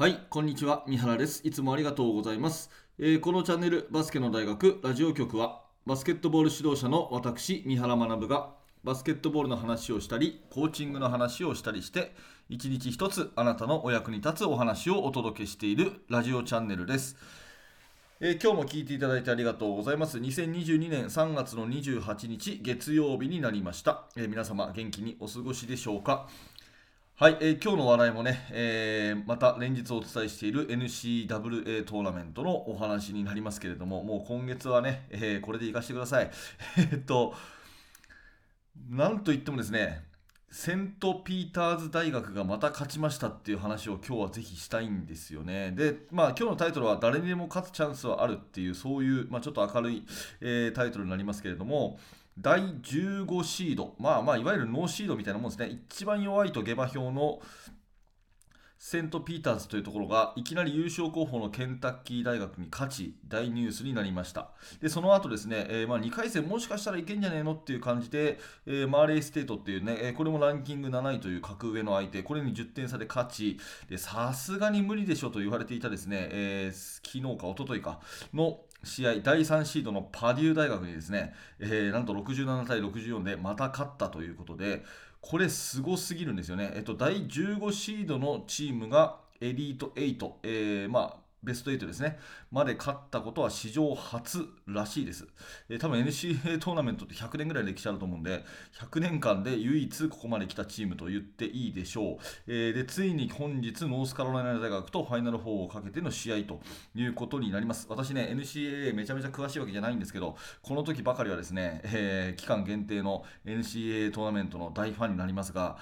はい、こんにちは。三原です。いつもありがとうございます。えーこのチャンネル、バスケの大学ラジオ局は、バスケットボール指導者の私、三原学が、バスケットボールの話をしたり、コーチングの話をしたりして、一日一つあなたのお役に立つお話をお届けしているラジオチャンネルです。えー今日も聞いていただいてありがとうございます。2022年3月の28日月曜日になりました。えー皆様元気にお過ごしでしょうか？はい、えー今日の話題もね、えーまた連日お伝えしている NCAA トーナメントのお話になりますけれども、もう今月はね、えーこれでいかしてください。えっと、なんといってもですね、セントピーターズ大学がまた勝ちましたっていう話を今日はぜひしたいんですよね。で、まあ今日のタイトルは誰にでも勝つチャンスはあるっていうそういう、まあ、ちょっと明るい、えータイトルになりますけれども、第15シード、まあまあいわゆるノーシードみたいなもんですね。一番弱いと下馬評のセントピーターズというところがいきなり優勝候補のケンタッキー大学に勝ち大ニュースになりましたでその後ですね、えーまあ、2回戦もしかしたらいけんじゃねえのっていう感じで、えーマーレーステートっていうね、えこれもランキング7位という格上の相手これに10点差で勝ちさすがに無理でしょと言われていたですね、えー昨日か一昨日かの試合第3シードのパデュー大学にですね、えーなんと67対64でまた勝ったということでこれすごすぎるんですよね。えっと、第15シードのチームがエリート8、えーまあ、ベスト8ですね、まで勝ったことは史上初らしいです。えー多分 NCAA トーナメントって100年ぐらい歴史あると思うんで、100年間で唯一ここまで来たチームと言っていいでしょう。えーで、ついに本日、ノースカロライナ大学とファイナル4をかけての試合ということになります。私ね、NCAA めちゃめちゃ詳しいわけじゃないんですけど、この時ばかりはですね、えー期間限定の NCAA トーナメントの大ファンになりますが、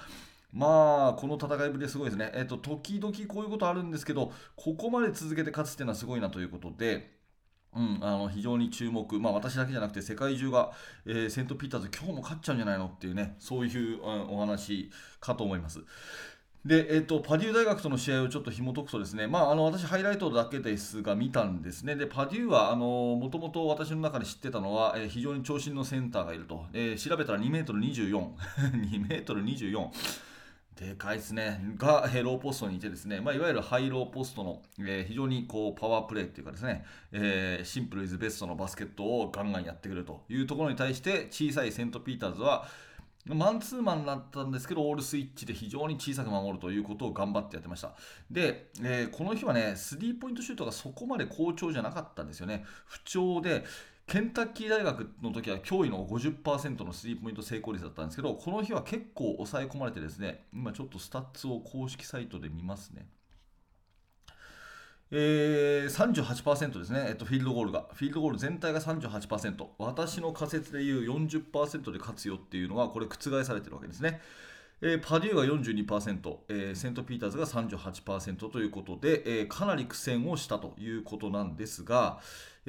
まあ、この戦いぶりすごいですね。えっと、時々こういうことあるんですけど、ここまで続けて勝つっていうのはすごいなということで、うん、あの非常に注目、まあ、私だけじゃなくて世界中が、えーセントピーターズ、今日も勝っちゃうんじゃないのっていうね、そういう、うんお話かと思います。で、えっとパデュー大学との試合をちょっと紐解くとですね、まあ、あの私、ハイライトだけですが見たんですね、でパデューはもともと私の中で知ってたのは、えー非常に長身のセンターがいると、えー調べたら2メートル24、2メートル24。でかいですね。が、えーローポストにいてですね、まあ、いわゆるハイローポストの、えー非常にこうパワープレーっていうかですね、えーシンプルイズベストのバスケットをガンガンやってくるというところに対して、小さいセントピーターズは、マンツーマンだったんですけど、オールスイッチで非常に小さく守るということを頑張ってやってました。で、えーこの日はね、スリーポイントシュートがそこまで好調じゃなかったんですよね。不調で、ケンタッキー大学の時は驚異の50%のスリーポイント成功率だったんですけど、この日は結構抑え込まれてですね、今ちょっとスタッツを公式サイトで見ますね。えー、38%ですね、えっと、フィールドゴールが。フィールドゴール全体が38%。私の仮説でいう40%で勝つよっていうのは、これ覆されてるわけですね。えーパデューが42%、えーセントピーターズが38%ということで、えーかなり苦戦をしたということなんですが、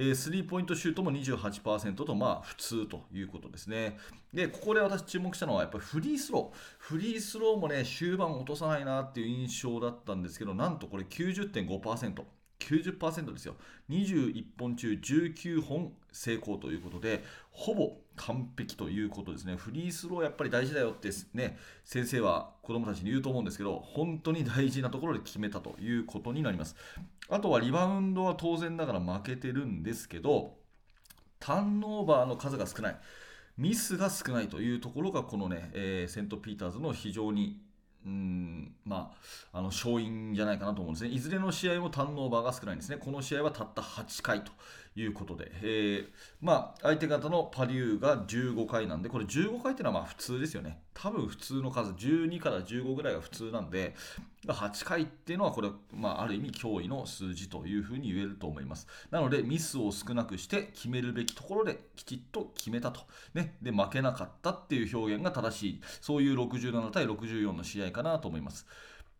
えスリーポイントシュートも28%と、まあ、普通ということですね。で、ここで私注目したのは、やっぱりフリースロー。フリースローもね、終盤落とさないなっていう印象だったんですけど、なんとこれ90.5%。90%ですよ。21本中19本成功ということで、ほぼ完璧ということですね。フリースローやっぱり大事だよってね、先生は子供たちに言うと思うんですけど、本当に大事なところで決めたということになります。あとはリバウンドは当然ながら負けてるんですけど、ターンオーバーの数が少ない。ミスが少ないというところが、このね、えーセントピーターズの非常にうんまあ、あの勝因じゃないかなと思うんですね。いずれの試合もターンオーバーが少ないんですね。この試合はたった8回ということで、えーまあ、相手方のパリューが15回なんで、これ15回っていうのはまあ普通ですよね。多分普通の数、12から15ぐらいが普通なんで、8回っていうのはこれ、まあ、ある意味驚異の数字というふうに言えると思います。なので、ミスを少なくして決めるべきところできちっと決めたと。ね、で、負けなかったっていう表現が正しい、そういう67対64の試合かなと思います。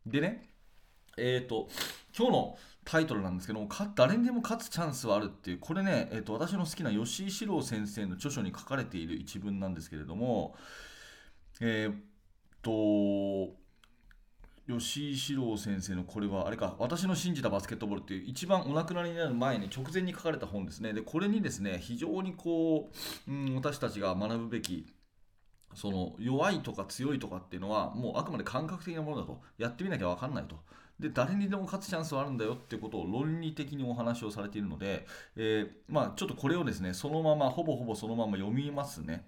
でね、えっ、と、今日のタイトルなんですけども、誰にでも勝つチャンスはあるっていう、これね、えー、と私の好きな吉井史郎先生の著書に書かれている一文なんですけれども、えーっと、吉井史郎先生のこれはあれか私の信じたバスケットボールっていう一番お亡くなりになる前に直前に書かれた本ですね。でこれにですね非常にこう、うん、私たちが学ぶべきその弱いとか強いとかっていうのはもうあくまで感覚的なものだとやってみなきゃ分かんないとで誰にでも勝つチャンスはあるんだよってことを論理的にお話をされているので、えー、まあ、ちょっとこれをですねそのままほぼほぼそのまま読みますね。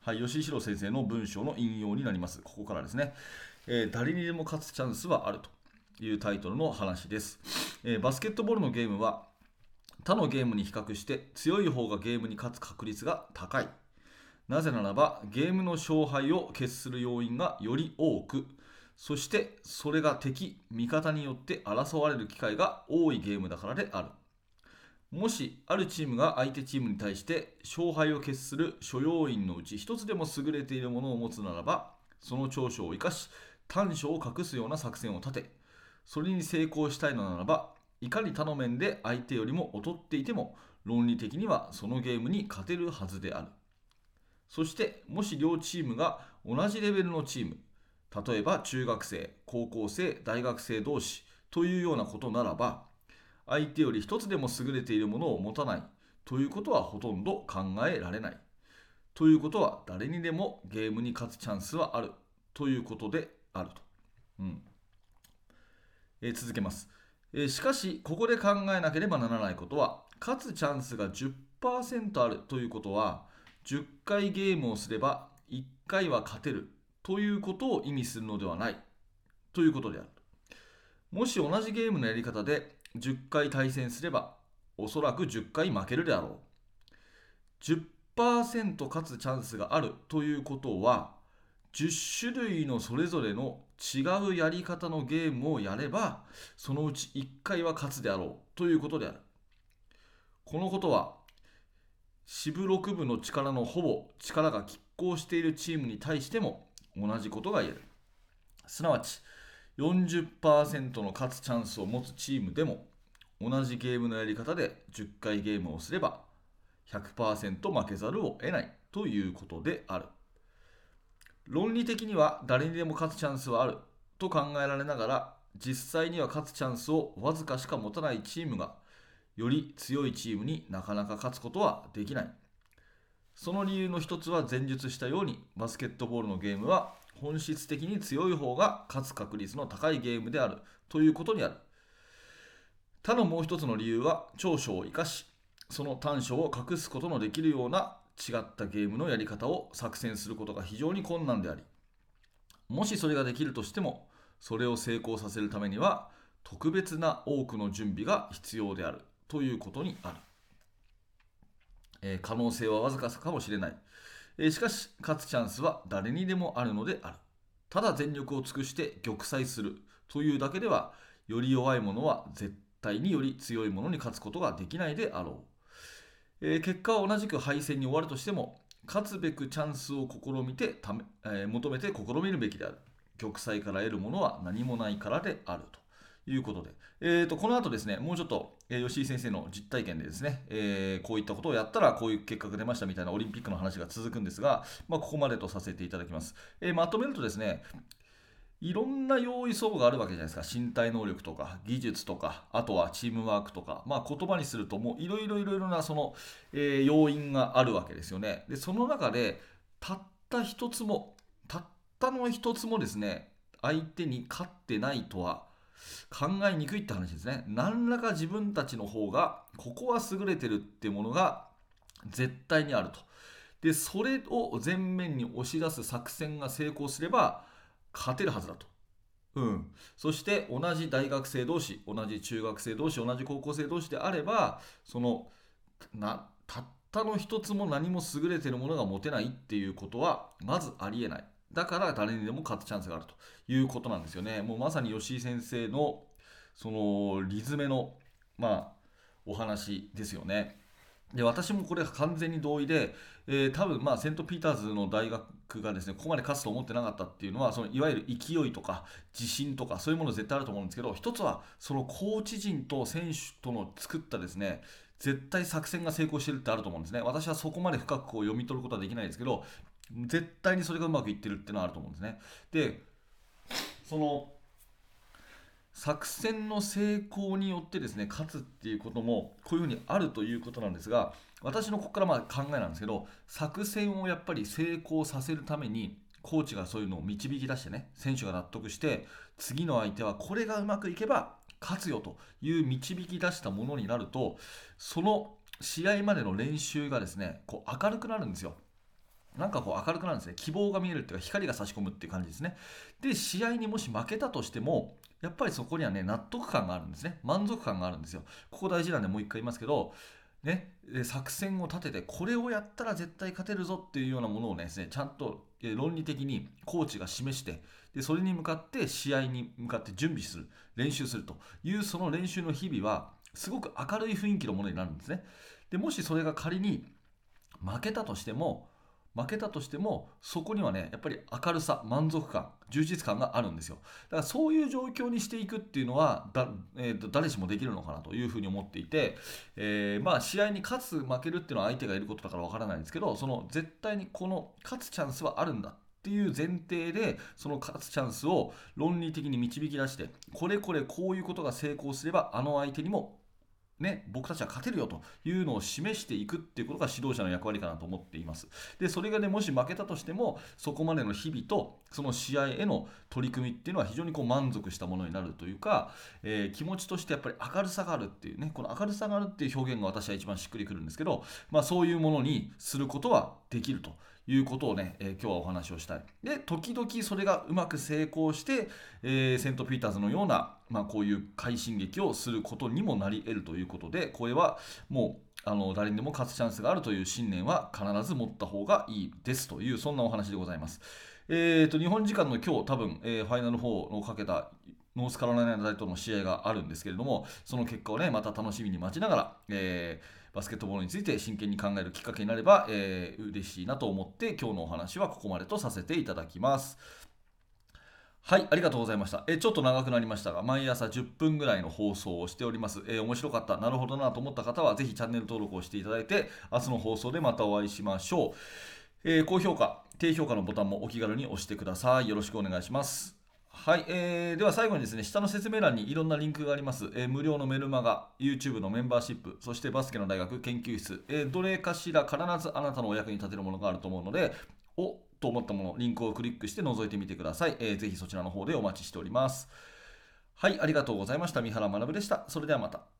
はい、吉井史郎先生の文章の引用になります。ここからですね、えー、誰にでも勝つチャンスはあるというタイトルの話です。えー、バスケットボールのゲームは他のゲームに比較して強い方がゲームに勝つ確率が高い。なぜならばゲームの勝敗を決する要因がより多くそしてそれが敵味方によって争われる機会が多いゲームだからである。もしあるチームが相手チームに対して勝敗を決する諸要因のうち一つでも優れているものを持つならばその長所を生かし短所を隠すような作戦を立てそれに成功したいのならばいかに他の面で相手よりも劣っていても論理的にはそのゲームに勝てるはずである。そしてもし両チームが同じレベルのチーム例えば中学生高校生大学生同士というようなことならば相手より一つでも優れているものを持たないということはほとんど考えられないということは誰にでもゲームに勝つチャンスはあるということであると、うん。えー、続けます、えー、しかしここで考えなければならないことは勝つチャンスが10%あるということは10回ゲームをすれば1回は勝てるということを意味するのではないということである。もし同じゲームのやり方で10回対戦すればおそらく10回負けるであろう。10%勝つチャンスがあるということは10種類のそれぞれの違うやり方のゲームをやればそのうち1回は勝つであろうということである。このことは支部6部の力のほぼ力が拮抗しているチームに対しても同じことが言える。すなわち、40%の勝つチャンスを持つチームでも、同じゲームのやり方で10回ゲームをすれば、100%負けざるを得ないということである。論理的には誰にでも勝つチャンスはあると考えられながら、実際には勝つチャンスをわずかしか持たないチームが、より強いチームになかなか勝つことはできない。その理由の一つは前述したようにバスケットボールのゲームは本質的に強い方が勝つ確率の高いゲームであるということにある他のもう一つの理由は長所を生かしその短所を隠すことのできるような違ったゲームのやり方を作戦することが非常に困難でありもしそれができるとしてもそれを成功させるためには特別な多くの準備が必要であるということにある。えー、可能性はわずかかもしれない、えー、しかし勝つチャンスは誰にでもあるのである。ただ全力を尽くして玉砕する。というだけではより弱い者は絶対により強い者に勝つことができないであろう、えー、結果は同じく敗戦に終わるとしても勝つべくチャンスを試みてため、え求めて試みるべきである。玉砕から得るものは何もないからであると。いうことで、えーと、この後ですね、もうちょっと、えー、吉井先生の実体験でですね、えー、こういったことをやったらこういう結果が出ましたみたいなオリンピックの話が続くんですが、まあ、ここまでとさせていただきます。えー、まとめるとですね、いろんな用意層があるわけじゃないですか。身体能力とか、技術とか、あとはチームワークとか、まあ、言葉にするともういろいろいろいろなその、え、要因があるわけですよね。で、その中で、たった一つも、たったの一つもですね、相手に勝ってないとは考えにくいって話ですね。何らか自分たちの方が、ここは優れてるってものが絶対にあると。で、それを前面に押し出す作戦が成功すれば、勝てるはずだと。うん、そして同じ大学生同士、同じ中学生同士、同じ高校生同士であれば、そのなたったの一つも何も優れてるものが持てないっていうことはまずありえない。だから誰にでも勝つチャンスがあるということなんですよね。もうまさに吉井先生のそのリズメのまあお話ですよね。で私もこれ完全に同意で、えー、多分まあセント・ピーターズの大学がですねここまで勝つと思ってなかったっていうのはそのいわゆる勢いとか自信とかそういうもの絶対あると思うんですけど一つはそのコーチ陣と選手との作ったですね絶対作戦が成功してるってあると思うんですね私はそこまで深くこう読み取ることはできないですけど絶対にそれがうまくいってるっていうのはあると思うんですね。でその作戦の成功によってですね勝つっていうこともこういうふうにあるということなんですが私のここからまあ考えなんですけど作戦をやっぱり成功させるためにコーチがそういうのを導き出してね選手が納得して次の相手はこれがうまくいけば勝つよという導き出したものになるとその試合までの練習がですねこう明るくなるんですよ。なんかこう明るくなるんですね。希望が見えるっていうか光が差し込むっていう感じですね。で、試合にもし負けたとしても、やっぱりそこにはね、納得感があるんですね。満足感があるんですよ。ここ大事なんでもう一回言いますけど、ね、作戦を立ててこれをやったら絶対勝てるぞっていうようなものをねちゃんと論理的にコーチが示してでそれに向かって試合に向かって準備する練習するというその練習の日々はすごく明るい雰囲気のものになるんですねでもしそれが仮に負けたとしても負けたとしてもそこにはねやっぱり明るさ満足感充実感があるんですよ。だからそういう状況にしていくっていうのはだ、えー、誰しもできるのかなというふうに思っていて、えー、まあ試合に勝つ負けるっていうのは相手がいることだからわからないんですけどその絶対にこの勝つチャンスはあるんだっていう前提でその勝つチャンスを論理的に導き出してこれこれこういうことが成功すればあの相手にもね、僕たちは勝てるよというのを示していくっていうことが指導者の役割かなと思っています。で、それがね、もし負けたとしても、そこまでの日々と、その試合への取り組みっていうのは非常にこう満足したものになるというか、えー、気持ちとしてやっぱり明るさがあるっていうね、この明るさがあるっていう表現が私は一番しっくりくるんですけど、まあそういうものにすることはできると。いうことをね、えー、今日はお話をしたい。で、時々それがうまく成功して、えー、セント・ピーターズのような、まあ、こういう快進撃をすることにもなり得るということで、これはもうあの誰にでも勝つチャンスがあるという信念は必ず持った方がいいですという、そんなお話でございます。えーと、日本時間の今日、多分、えー、ファイナル4をかけたノースカロライナ大との試合があるんですけれども、その結果をね、また楽しみに待ちながら、えーバスケットボールについて真剣に考えるきっかけになれば、えー、嬉しいなと思って今日のお話はここまでとさせていただきます。はい、ありがとうございました。えちょっと長くなりましたが、毎朝10分ぐらいの放送をしております。えー、面白かった、なるほどなと思った方は、ぜひチャンネル登録をしていただいて、明日の放送でまたお会いしましょう。えー、高評価、低評価のボタンもお気軽に押してください。よろしくお願いします。はい、えー、では最後にですね、下の説明欄にいろんなリンクがあります。えー、無料のメルマガ、YouTube のメンバーシップ、そしてバスケの大学研究室、えー、どれかしら必ずあなたのお役に立てるものがあると思うので、おと思ったもの、リンクをクリックして覗いてみてください。えー、ぜひそちらの方でお待ちしております。はい、ありがとうございました。三原学でした。それではまた。